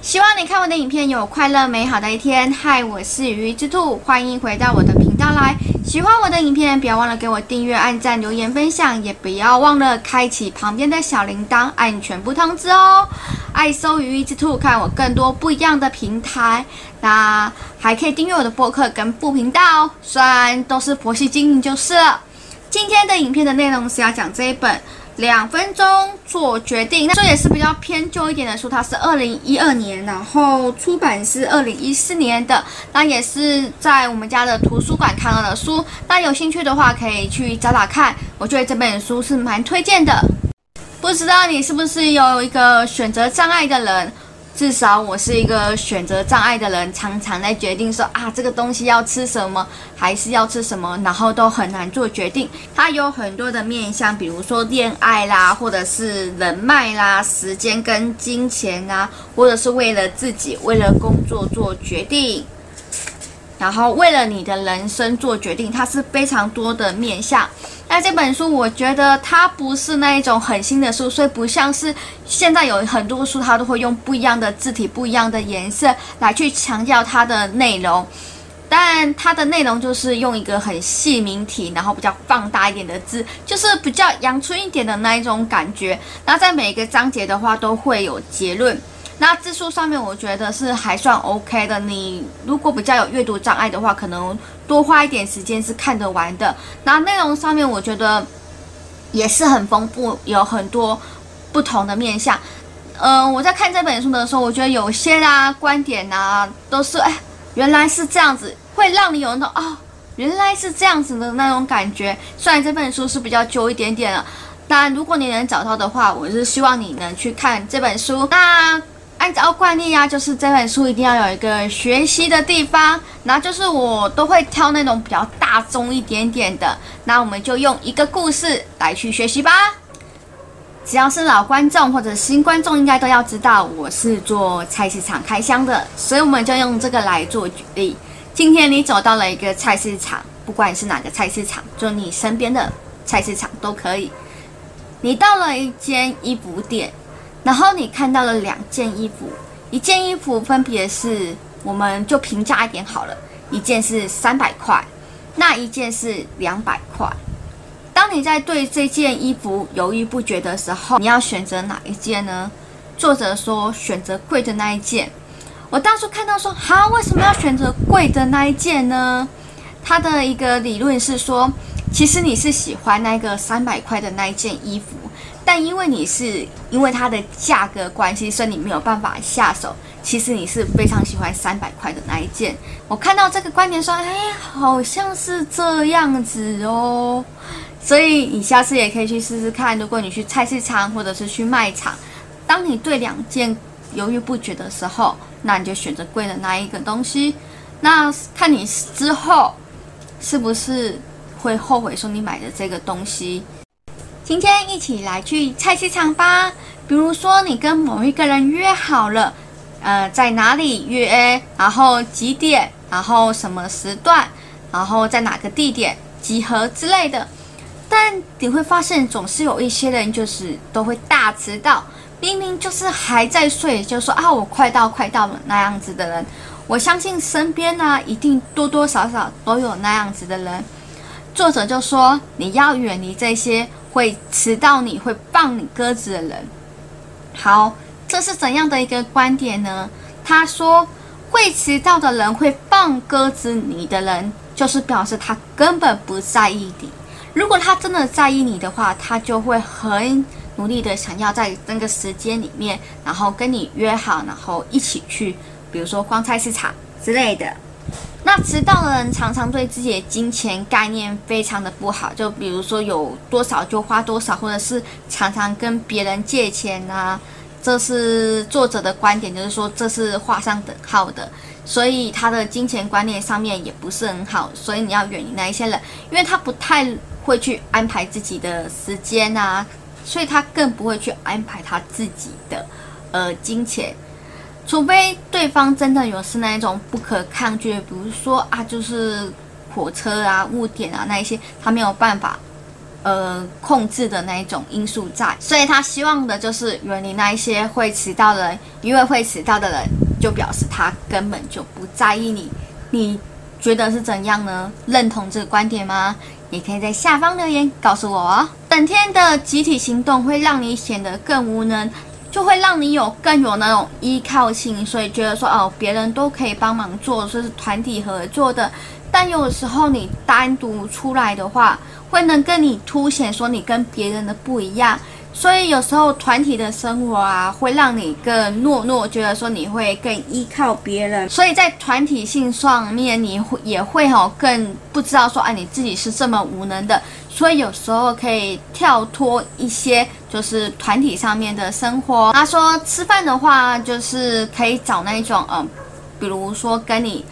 希望你看我的影片有快乐美好的一天。嗨，我是鱼之兔，欢迎回到我的频道来。喜欢我的影片，不要忘了给我订阅、按赞、留言、分享，也不要忘了开启旁边的小铃铛，按全部通知哦。爱搜鱼之兔，看我更多不一样的平台。那还可以订阅我的播客跟副频道，虽然都是佛系经营就是了。今天的影片的内容是要讲这一本。两分钟做决定，那这也是比较偏旧一点的书，它是二零一二年，然后出版是二零一四年的，那也是在我们家的图书馆看到的书，那有兴趣的话可以去找找看，我觉得这本书是蛮推荐的。不知道你是不是有一个选择障碍的人？至少我是一个选择障碍的人，常常在决定说啊，这个东西要吃什么，还是要吃什么，然后都很难做决定。它有很多的面向，比如说恋爱啦，或者是人脉啦，时间跟金钱啊，或者是为了自己，为了工作做决定。然后为了你的人生做决定，它是非常多的面向。那这本书我觉得它不是那一种很新的书，所以不像是现在有很多书，它都会用不一样的字体、不一样的颜色来去强调它的内容。但它的内容就是用一个很细明体，然后比较放大一点的字，就是比较阳春一点的那一种感觉。那在每一个章节的话，都会有结论。那字数上面，我觉得是还算 OK 的。你如果比较有阅读障碍的话，可能多花一点时间是看得完的。那内容上面，我觉得也是很丰富，有很多不同的面向。嗯、呃，我在看这本书的时候，我觉得有些啊观点啊，都是哎，原来是这样子，会让你有那种哦，原来是这样子的那种感觉。虽然这本书是比较旧一点点了，但如果你能找到的话，我是希望你能去看这本书。那。按照惯例呀、啊，就是这本书一定要有一个学习的地方，那就是我都会挑那种比较大众一点点的。那我们就用一个故事来去学习吧。只要是老观众或者新观众，应该都要知道我是做菜市场开箱的，所以我们就用这个来做举例。今天你走到了一个菜市场，不管是哪个菜市场，就你身边的菜市场都可以。你到了一间衣服店。然后你看到了两件衣服，一件衣服分别是，我们就平价一点好了，一件是三百块，那一件是两百块。当你在对这件衣服犹豫不决的时候，你要选择哪一件呢？作者说选择贵的那一件。我当初看到说，哈，为什么要选择贵的那一件呢？他的一个理论是说，其实你是喜欢那个三百块的那一件衣服。但因为你是因为它的价格关系，所以你没有办法下手。其实你是非常喜欢三百块的那一件。我看到这个观点说，哎，好像是这样子哦。所以你下次也可以去试试看。如果你去菜市场或者是去卖场，当你对两件犹豫不决的时候，那你就选择贵的那一个东西。那看你之后是不是会后悔说你买的这个东西。今天一起来去菜市场吧。比如说，你跟某一个人约好了，呃，在哪里约，然后几点，然后什么时段，然后在哪个地点集合之类的。但你会发现，总是有一些人就是都会大迟到，明明就是还在睡，就说啊，我快到，快到了那样子的人。我相信身边呢，一定多多少少都有那样子的人。作者就说，你要远离这些。会迟到，你会放你鸽子的人。好，这是怎样的一个观点呢？他说，会迟到的人，会放鸽子你的人，就是表示他根本不在意你。如果他真的在意你的话，他就会很努力的想要在那个时间里面，然后跟你约好，然后一起去，比如说逛菜市场之类的。那迟到的人常常对自己的金钱概念非常的不好，就比如说有多少就花多少，或者是常常跟别人借钱啊。这是作者的观点，就是说这是画上等号的，所以他的金钱观念上面也不是很好，所以你要远离那一些人，因为他不太会去安排自己的时间啊，所以他更不会去安排他自己的呃金钱。除非对方真的有是那一种不可抗拒，比如说啊，就是火车啊、误点啊那一些，他没有办法呃控制的那一种因素在，所以他希望的就是远离那一些会迟到的人，因为会迟到的人就表示他根本就不在意你。你觉得是怎样呢？认同这个观点吗？也可以在下方留言告诉我哦。整天的集体行动会让你显得更无能，就会让你有更有那种依靠性，所以觉得说哦，别人都可以帮忙做，这是团体合作的。但有时候你单独出来的话，会能跟你凸显说你跟别人的不一样。所以有时候团体的生活啊，会让你更懦弱，觉得说你会更依靠别人。所以在团体性上面，你会也会哈更不知道说，啊，你自己是这么无能的。所以有时候可以跳脱一些，就是团体上面的生活。他说吃饭的话，就是可以找那种嗯，比如说跟你。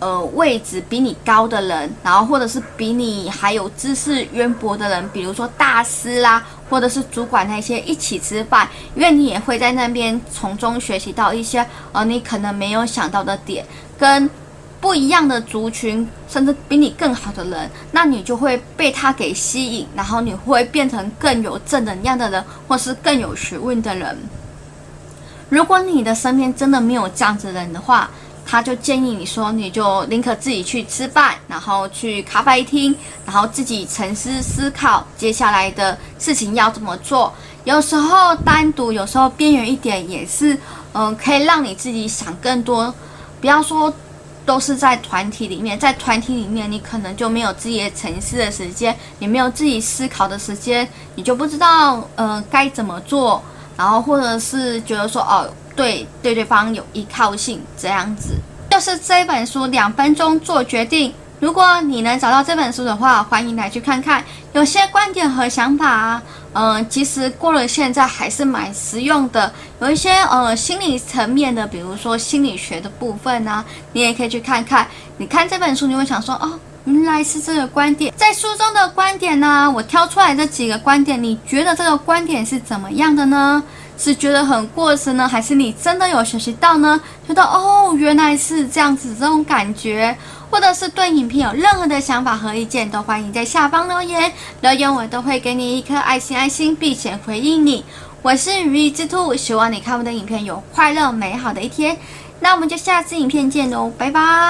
呃，位置比你高的人，然后或者是比你还有知识渊博的人，比如说大师啦，或者是主管那些一起吃饭，因为你也会在那边从中学习到一些呃你可能没有想到的点，跟不一样的族群，甚至比你更好的人，那你就会被他给吸引，然后你会变成更有正能量的人，或是更有学问的人。如果你的身边真的没有这样子的人的话，他就建议你说，你就宁可自己去吃饭，然后去咖啡厅，然后自己沉思思考接下来的事情要怎么做。有时候单独，有时候边缘一点也是，嗯、可以让你自己想更多。不要说都是在团体里面，在团体里面你可能就没有自己的沉思的时间，你没有自己思考的时间，你就不知道嗯、呃，该怎么做，然后或者是觉得说哦。对对，对方有依靠性，这样子就是这本书两分钟做决定。如果你能找到这本书的话，欢迎来去看看。有些观点和想法啊，嗯、其实过了现在还是蛮实用的。有一些呃心理层面的，比如说心理学的部分啊，你也可以去看看。你看这本书，你会想说哦，原来是这个观点。在书中的观点呢，我挑出来这几个观点，你觉得这个观点是怎么样的呢？是觉得很过时呢，还是你真的有学习到呢？觉得哦，原来是这样子，这种感觉，或者是对影片有任何的想法和意见，都欢迎在下方留言，留言我都会给你一颗爱心，爱心并且回应你。我是羽翼之兔，希望你看我的影片有快乐美好的一天。那我们就下次影片见喽，拜拜。